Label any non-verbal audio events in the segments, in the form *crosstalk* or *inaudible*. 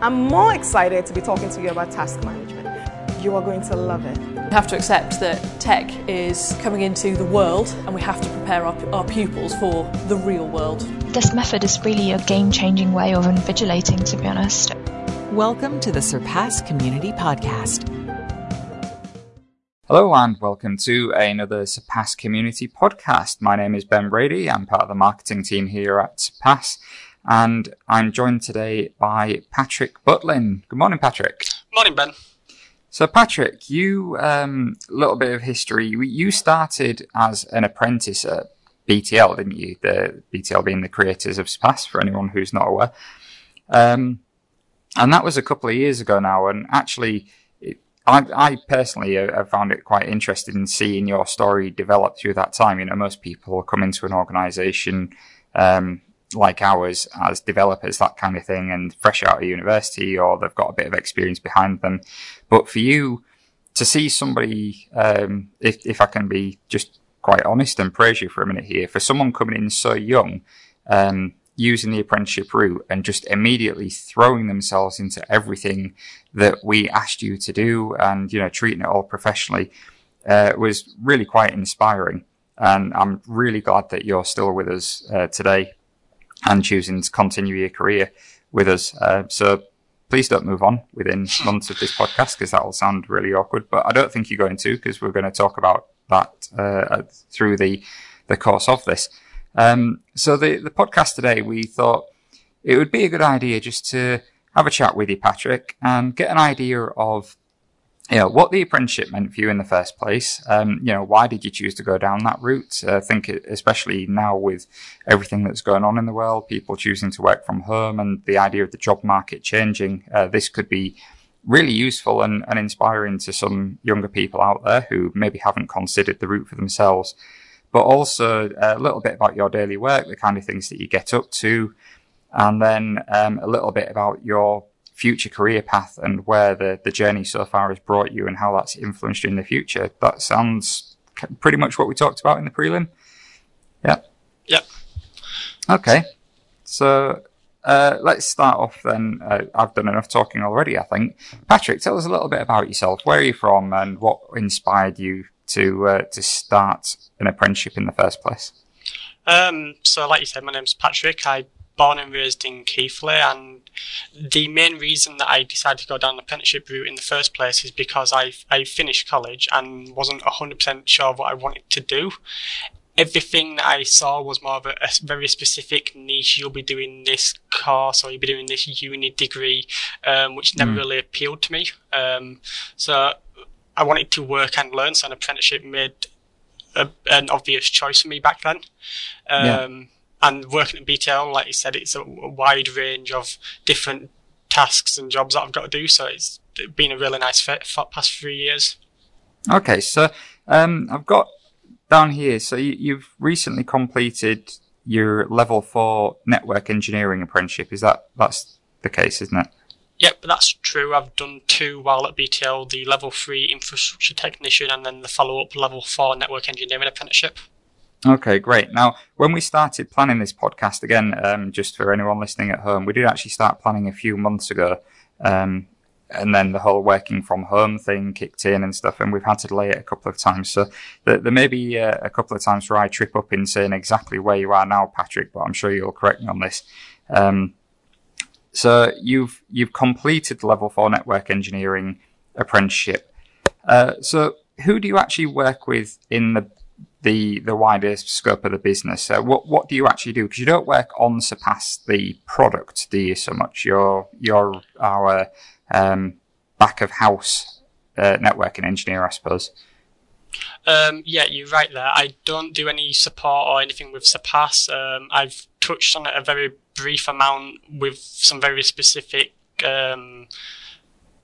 I'm more excited to be talking to you about task management. You are going to love it. We have to accept that tech is coming into the world and we have to prepare our, our pupils for the real world. This method is really a game changing way of invigilating, to be honest. Welcome to the Surpass Community Podcast. Hello and welcome to another Surpass Community Podcast. My name is Ben Brady. I'm part of the marketing team here at Surpass and I'm joined today by Patrick Butlin. Good morning, Patrick. Morning, Ben. So, Patrick, you, um, a little bit of history. You started as an apprentice at BTL, didn't you? The BTL being the creators of Surpass, for anyone who's not aware. Um, and that was a couple of years ago now. And actually, it, I, I, personally have found it quite interesting in seeing your story develop through that time. You know, most people come into an organization, um, like ours as developers, that kind of thing, and fresh out of university or they've got a bit of experience behind them. But for you to see somebody, um, if, if I can be just quite honest and praise you for a minute here, for someone coming in so young, um, using the apprenticeship route and just immediately throwing themselves into everything that we asked you to do and, you know, treating it all professionally, uh, was really quite inspiring. And I'm really glad that you're still with us uh, today and choosing to continue your career with us. Uh, so please don't move on within months of this podcast because that will sound really awkward. But I don't think you're going to because we're going to talk about that uh, through the the course of this. Um, so the the podcast today, we thought it would be a good idea just to have a chat with you, Patrick, and get an idea of know, what the apprenticeship meant for you in the first place. Um, you know, why did you choose to go down that route? I think especially now with everything that's going on in the world, people choosing to work from home and the idea of the job market changing, uh, this could be really useful and, and inspiring to some younger people out there who maybe haven't considered the route for themselves. But also a little bit about your daily work, the kind of things that you get up to, and then um, a little bit about your future career path and where the, the journey so far has brought you and how that's influenced you in the future. That sounds pretty much what we talked about in the prelim. Yep. Yep. Okay. So uh, let's start off then. Uh, I've done enough talking already, I think. Patrick, tell us a little bit about yourself. Where are you from and what inspired you to uh, to start an apprenticeship in the first place? Um, so, like you said, my name's Patrick. I born and raised in Keighley, and the main reason that I decided to go down the apprenticeship route in the first place is because I I finished college and wasn't hundred percent sure of what I wanted to do. Everything that I saw was more of a, a, very specific niche. You'll be doing this course or you'll be doing this uni degree, um, which never mm. really appealed to me. Um, so I wanted to work and learn. So an apprenticeship made a, an obvious choice for me back then. Um, yeah and working at BTL, like you said, it's a wide range of different tasks and jobs that I've got to do. So it's been a really nice fit for the past three years. Okay, so um, I've got down here. So you, have recently completed your level four network engineering apprenticeship. Is that that's the case, isn't it? Yep, that's true. I've done two while at BTL: the level three infrastructure technician, and then the follow-up level four network engineering apprenticeship. Okay, great. Now, when we started planning this podcast, again, um, just for anyone listening at home, we did actually start planning a few months ago. Um, and then the whole working from home thing kicked in and stuff, and we've had to delay it a couple of times. So there, there may be uh, a couple of times where I trip up in saying exactly where you are now, Patrick, but I'm sure you'll correct me on this. Um, so you've you've completed level four network engineering apprenticeship. Uh, so who do you actually work with in the the the wider scope of the business. Uh, what what do you actually do? Because you don't work on Surpass the product, do you? So much. You're you're our um, back of house uh, networking engineer, I suppose. Um, yeah, you're right there. I don't do any support or anything with Surpass. Um, I've touched on it a very brief amount with some very specific um,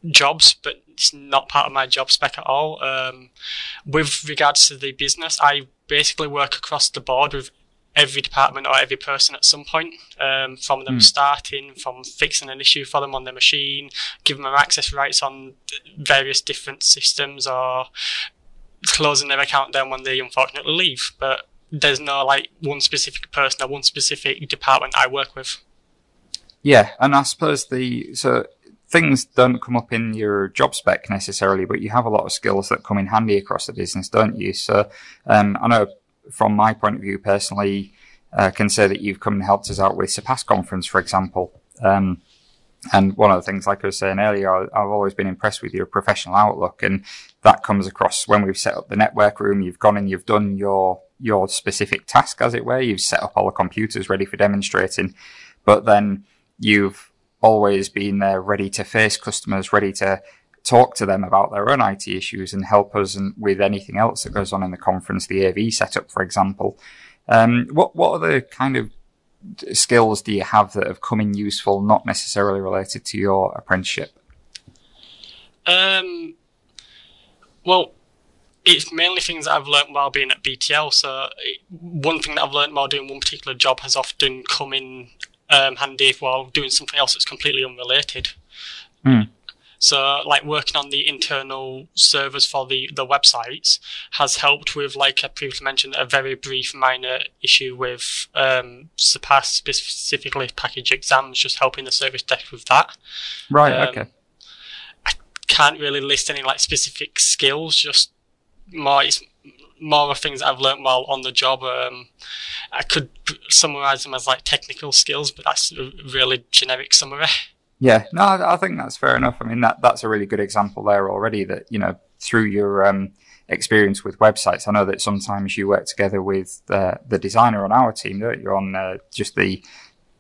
jobs, but it's not part of my job spec at all. Um, with regards to the business, I basically work across the board with every department or every person at some point, um, from them mm. starting, from fixing an issue for them on their machine, giving them access rights on various different systems, or closing their account down when they unfortunately leave. But there's no like one specific person or one specific department I work with. Yeah, and I suppose the so things don't come up in your job spec necessarily, but you have a lot of skills that come in handy across the business, don't you? So, um, I know from my point of view personally, uh, can say that you've come and helped us out with Surpass conference, for example. Um, and one of the things, like I was saying earlier, I, I've always been impressed with your professional outlook, and that comes across when we've set up the network room. You've gone and you've done your your specific task, as it were. You've set up all the computers ready for demonstrating, but then you've always been there ready to face customers, ready to talk to them about their own IT issues and help us and with anything else that goes on in the conference, the AV setup, for example. Um, what what are the kind of skills do you have that have come in useful, not necessarily related to your apprenticeship? Um, well, it's mainly things that I've learned while being at BTL. So one thing that I've learned while doing one particular job has often come in um, handy while doing something else that's completely unrelated. Mm. So, like working on the internal servers for the, the websites has helped with, like I previously mentioned, a very brief minor issue with um, Surpass, specifically package exams, just helping the service desk with that. Right. Um, okay. I can't really list any like specific skills, just more it's more of things that I've learned while on the job. Um, I could summarize them as like technical skills, but that's a really generic summary. Yeah, no, I think that's fair enough. I mean, that that's a really good example there already. That you know, through your um, experience with websites, I know that sometimes you work together with uh, the designer on our team. Don't you on uh, just the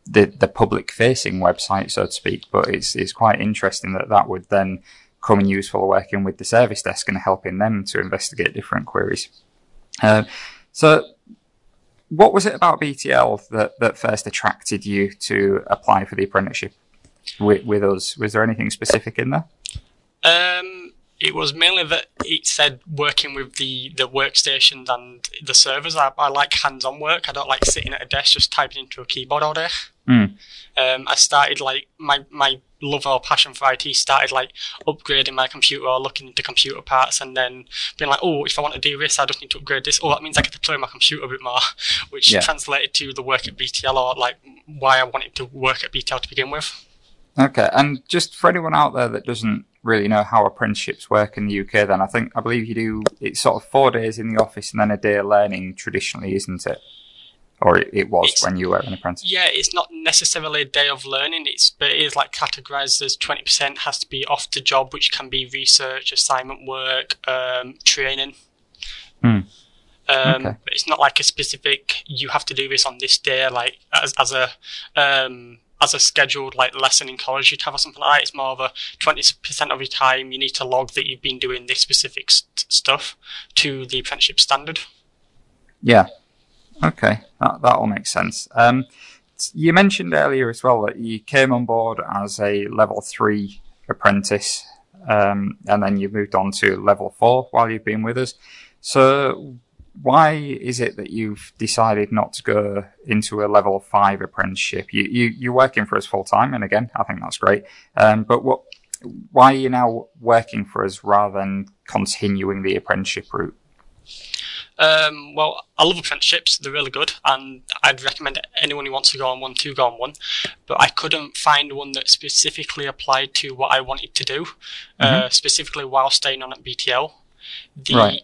the the public facing website, so to speak. But it's it's quite interesting that that would then come in useful working with the service desk and helping them to investigate different queries. Uh, so, what was it about BTL that that first attracted you to apply for the apprenticeship? with, with us. Was there anything specific in there? Um, it was mainly that it said working with the, the workstations and the servers. I, I like hands-on work. I don't like sitting at a desk just typing into a keyboard all day. Mm. Um, I started like my my love or passion for IT started like upgrading my computer or looking into computer parts and then being like, oh, if I want to do this, I just need to upgrade this. Oh, that means I get to play my computer a bit more, *laughs* which Yeah. translated to the work at BTL or like why I wanted to work at BTL to begin with. Okay, and just for anyone out there that doesn't really know how apprenticeships work in the UK, then I think I believe you do. It's sort of four days in the office and then a day of learning traditionally, isn't it? Or it, it was It's- when you were an apprentice. Yeah, it's not necessarily a day of learning. It's but it is like categorized as twenty percent has to be off the job, which can be research, assignment work, um, training. Hmm. Um, Okay. But it's not like a specific. You have to do this on this day, like as as a um, as a scheduled like lesson in college you'd have or something like that. It's more of a twenty percent of your time you need to log that you've been doing this specific st- stuff to the apprenticeship standard. Yeah. Okay, that that all makes sense. Um, you mentioned earlier as well that you came on board as a level three apprentice, um, and then you moved on to level four while you've been with us. So, why is it that you've decided not to go into a level five apprenticeship? You, you you're working for us full time, and again, I think that's great. Um, but what? Why are you now working for us rather than continuing the apprenticeship route? Um, well, I love apprenticeships; they're really good, and I'd recommend anyone who wants to go on one to go on one. But I couldn't find one that specifically applied to what I wanted to do, uh, specifically while staying on at BTL. The Right.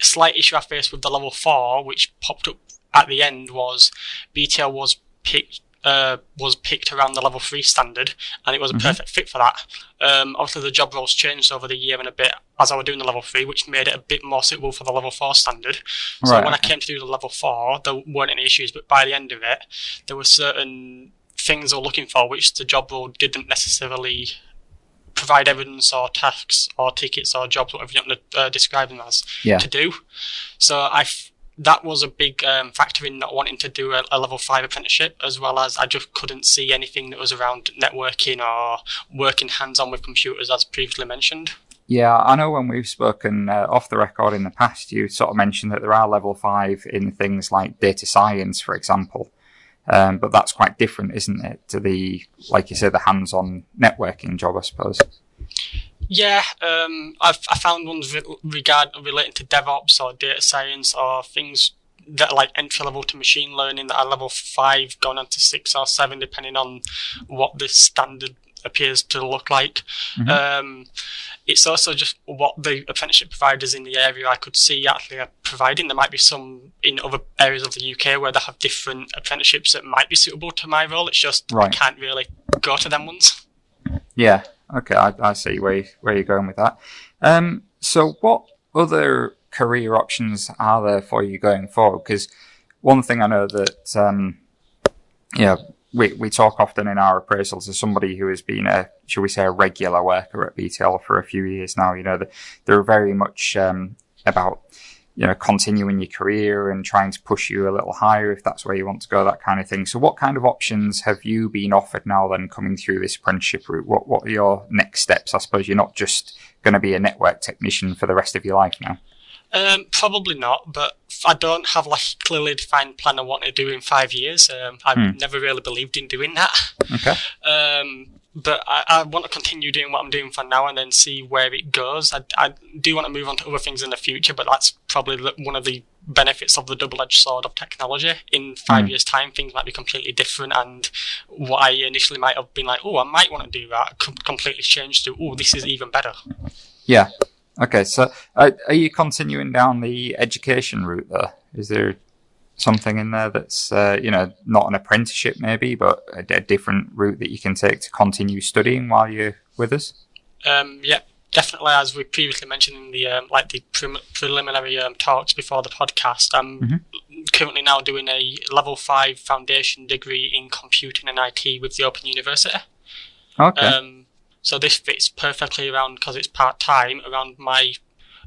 Slight issue I faced with the level four, which popped up at the end, was BTL was picked. Uh, was picked around the level three standard, and it was a perfect fit for that. Um, obviously, the job roles changed over the year and a bit as I was doing the level three, which made it a bit more suitable for the level four standard. So Right, when okay. I came to do the level four, there weren't any issues, but by the end of it, there were certain things I was looking for which the job role didn't necessarily provide evidence or tasks or tickets or jobs, whatever you want to uh, describe them as, Yeah. to do. So I f- that was a big um, factor in not wanting to do a, a level five apprenticeship, as well as I just couldn't see anything that was around networking or working hands on with computers, as previously mentioned. Yeah, I know when we've spoken uh, off the record in the past, you sort of mentioned that there are level five in things like data science, for example. Um, but that's quite different, isn't it, to the, like you said, the hands-on networking job, I suppose. Yeah, um, I've I found ones re- regard relating to DevOps or data science or things that are like entry level to machine learning that are level five going on to six or seven, depending on what the standard appears to look like. Mm-hmm. Um, it's also just what the apprenticeship providers in the area I could see actually are providing. There might be some in other areas of the UK where they have different apprenticeships that might be suitable to my role. It's just right. I can't really go to them ones. Yeah. Okay. I, I see where you, where you're going with that. Um, so what other career options are there for you going forward? Because one thing I know that, um, yeah, we, we talk often in our appraisals as somebody who has been a, shall we say, a regular worker at BTL for a few years now. You know, they're very much um, about, you know, continuing your career and trying to push you a little higher if that's where you want to go, that kind of thing. So, what kind of options have you been offered now then coming through this apprenticeship route? What, what are your next steps? I suppose you're not just going to be a network technician for the rest of your life now. Um, probably not, but I don't have like a clearly defined plan of what to do in five years. Um, I've hmm. never really believed in doing that. Okay. *laughs* Um, but I, I, want to continue doing what I'm doing for now and then see where it goes. I, I do want to move on to other things in the future, but that's probably one of the benefits of the double-edged sword of technology. In five mm. years' time, things might be completely different, and what I initially might have been like, "Oh, I might want to do that," completely changed to, "Oh, this is even better." Yeah, Okay, so uh, are you continuing down the education route there? Is there something in there that's, uh, you know, not an apprenticeship maybe, but a, a, different route that you can take to continue studying while you're with us? Um, yeah, definitely. As we previously mentioned in the, um, like the pre- preliminary um, talks before the podcast, I'm mm-hmm. currently now doing a level five foundation degree in computing and IT with the Open University. Okay. Um, so this fits perfectly around because it's part time around my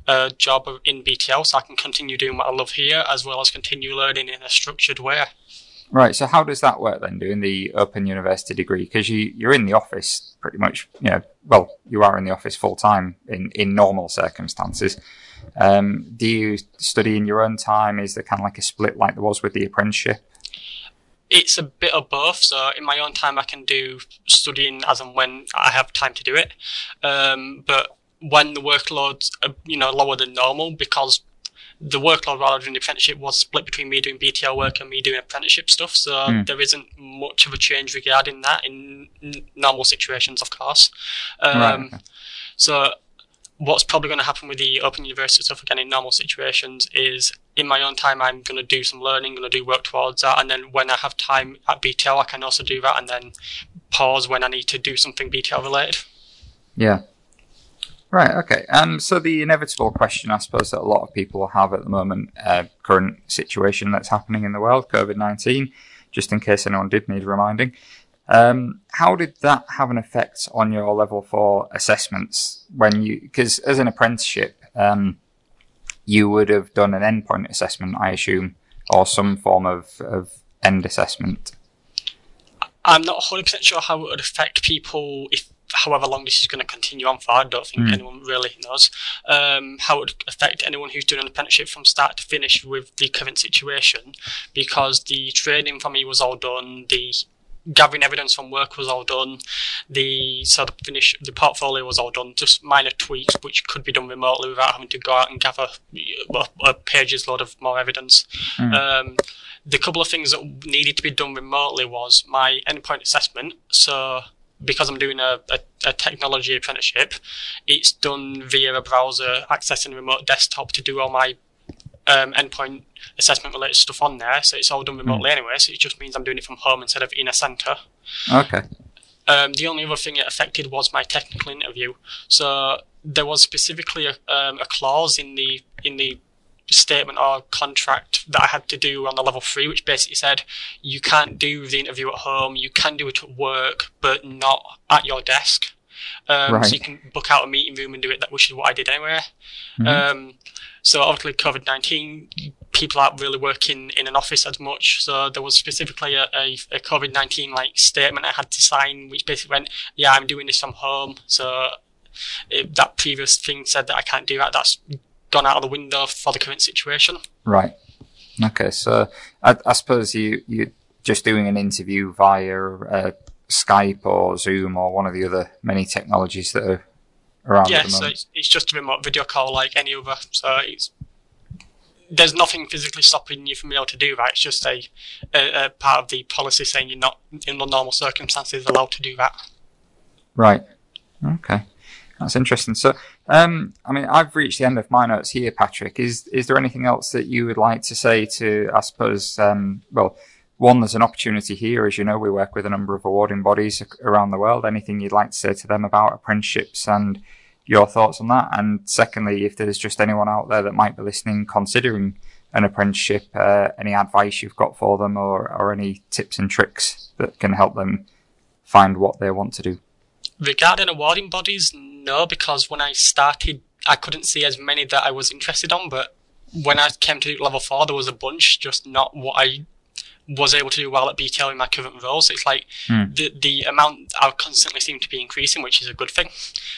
uh, job in BTL, so I can continue doing what I love here as well as continue learning in a structured way. Right. So how does that work then, doing the Open University degree? Because you you're in the office pretty much. You know, well, you are in the office full time in in normal circumstances. Um, do you study in your own time? Is there kind of like a split like there was with the apprenticeship? It's a bit of both. So in my own time, I can do studying as and when I have time to do it. Um, but when the workload's uh, you know lower than normal, because the workload was doing the apprenticeship was split between me doing BTL work and me doing apprenticeship stuff. So mm. there isn't much of a change regarding that in n- normal situations, of course. Um, right. So what's probably going to happen with the Open University stuff again in normal situations is in my own time I'm going to do some learning, going to do work towards that, and then when I have time at BTL, I can also do that, and then pause when I need to do something BTL related. Yeah. Right. Okay. Um. So the inevitable question, I suppose, that a lot of people have at the moment, uh, current situation that's happening in the world, COVID nineteen, just in case anyone did need reminding. Um, how did that have an effect on your level four assessments when you, because as an apprenticeship, um, you would have done an endpoint assessment, I assume, or some form of, of end assessment. I'm not 100% sure how it would affect people if however long this is going to continue on for. I don't think mm. anyone really knows um, how it would affect anyone who's doing an apprenticeship from start to finish with the current situation because the training for me was all done, the gathering evidence from work was all done. The so the finish the portfolio was all done. Just minor tweaks which could be done remotely without having to go out and gather a, a pages load of more evidence. Mm. Um, the couple of things that needed to be done remotely was my endpoint assessment. So because I'm doing a, a, a, technology apprenticeship, it's done via a browser accessing a remote desktop to do all my um, endpoint assessment related stuff on there, so it's all done remotely mm. anyway. So it just means I'm doing it from home instead of in a centre. Okay. Um, the only other thing it affected was my technical interview. So there was specifically a, um, a clause in the in the statement or contract that I had to do on the level three, which basically said you can't do the interview at home, you can do it at work, but not at your desk. Um, right. So you can book out a meeting room and do it, that, which is what I did anyway. Mm-hmm. Um, so obviously COVID nineteen, people aren't really working in an office as much. So there was specifically a, a, a COVID nineteen like statement I had to sign, which basically went, "Yeah, I'm doing this from home." So it, that previous thing said that I can't do that. That's gone out of the window for the current situation. Right. Okay. So I, I suppose you you're just doing an interview via uh, Skype or Zoom or one of the other many technologies that are around. Yeah, so it's, it's, just a remote video call like any other. So it's there's nothing physically stopping you from being able to do that. It's just a, a, a part of the policy saying you're not in the normal circumstances allowed to do that. Right. Okay. That's interesting. So, um, I mean, I've reached the end of my notes here, Patrick. Is is there anything else that you would like to say to, I suppose, um, well, one, there's an opportunity here. As you know, we work with a number of awarding bodies around the world. Anything you'd like to say to them about apprenticeships and your thoughts on that? And secondly, if there's just anyone out there that might be listening, considering an apprenticeship, uh, any advice you've got for them or, or any tips and tricks that can help them find what they want to do? Regarding awarding bodies, no, because when I started, I couldn't see as many that I was interested on, but when I came to level four, there was a bunch, just not what I was able to do well at BTL in my current role. So it's like Mm. the the amount I constantly seem to be increasing, which is a good thing.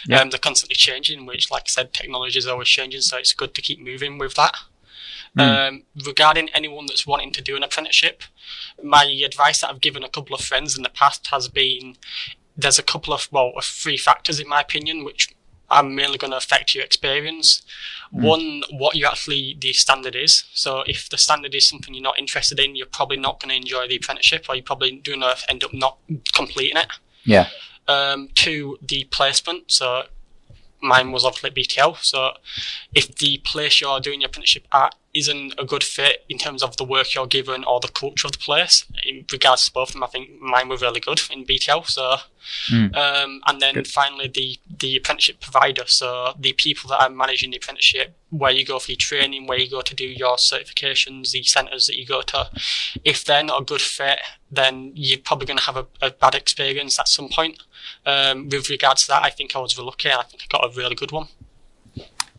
Yeah. Um, they're constantly changing, which, like I said, technology is always changing, so it's good to keep moving with that. Mm. Um, regarding anyone that's wanting to do an apprenticeship, my advice that I've given a couple of friends in the past has been there's a couple of well three factors in my opinion which are mainly going to affect your experience. One, what you actually the standard is. So if the standard is something you're not interested in, you're probably not going to enjoy the apprenticeship, or you're probably going to end up not completing it. Yeah. Um, two, the placement. So mine was obviously BTL. So if the place you're doing your apprenticeship at isn't a good fit in terms of the work you're given or the culture of the place, in regards to both of them, I think mine were really good in BTL. So, Mm. um, and then Good. finally the the apprenticeship provider. So the people that are managing the apprenticeship, where you go for your training, where you go to do your certifications, the centres that you go to, if they're not a good fit, then you're probably going to have a, a bad experience at some point. Um, with regards to that, I think I was really lucky. I think I got a really good one.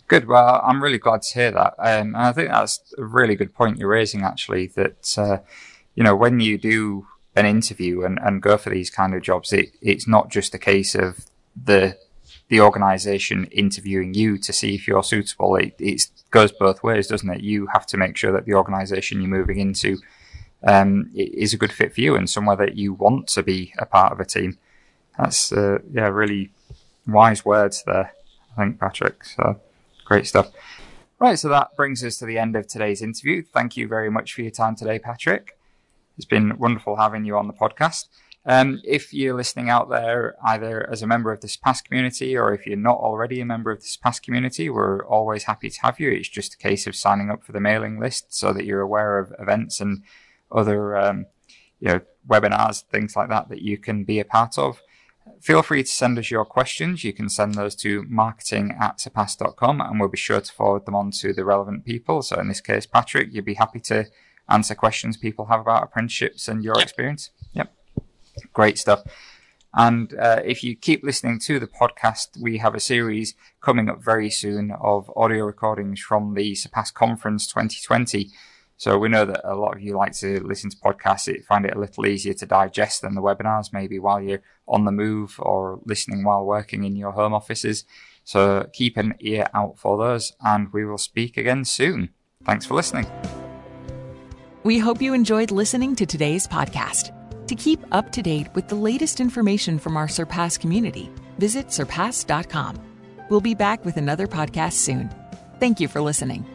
Good. Well, I'm really glad to hear that. Um, and I think that's a really good point you're raising, actually, that, uh, you know, when you do an interview and, and go for these kind of jobs, it, it's not just a case of the, the organization interviewing you to see if you're suitable. It, it goes both ways, doesn't it? You have to make sure that the organization you're moving into, um, is a good fit for you and somewhere that you want to be a part of a team. That's, uh, yeah, really wise words there, I think, Patrick. So, Great stuff. Right, so that brings us to the end of today's interview. Thank you very much for your time today, Patrick. It's been wonderful having you on the podcast. Um, if you're listening out there, either as a member of the Surpass community or if you're not already a member of the Surpass community, we're always happy to have you. It's just a case of signing up for the mailing list so that you're aware of events and other, um, you know, webinars, things like that that you can be a part of. Feel free to send us your questions. You can send those to marketing at surpass.com and we'll be sure to forward them on to the relevant people. So in this case, Patrick, you'd be happy to answer questions people have about apprenticeships and your Yep. experience. Yep. Great stuff. And uh, if you keep listening to the podcast, we have a series coming up very soon of audio recordings from the Surpass Conference 2020. So we know that a lot of you like to listen to podcasts, it find it a little easier to digest than the webinars, maybe while you're on the move or listening while working in your home offices. So keep an ear out for those and we will speak again soon. Thanks for listening. We hope you enjoyed listening to today's podcast. To keep up to date with the latest information from our Surpass community, visit surpass.com. We'll be back with another podcast soon. Thank you for listening.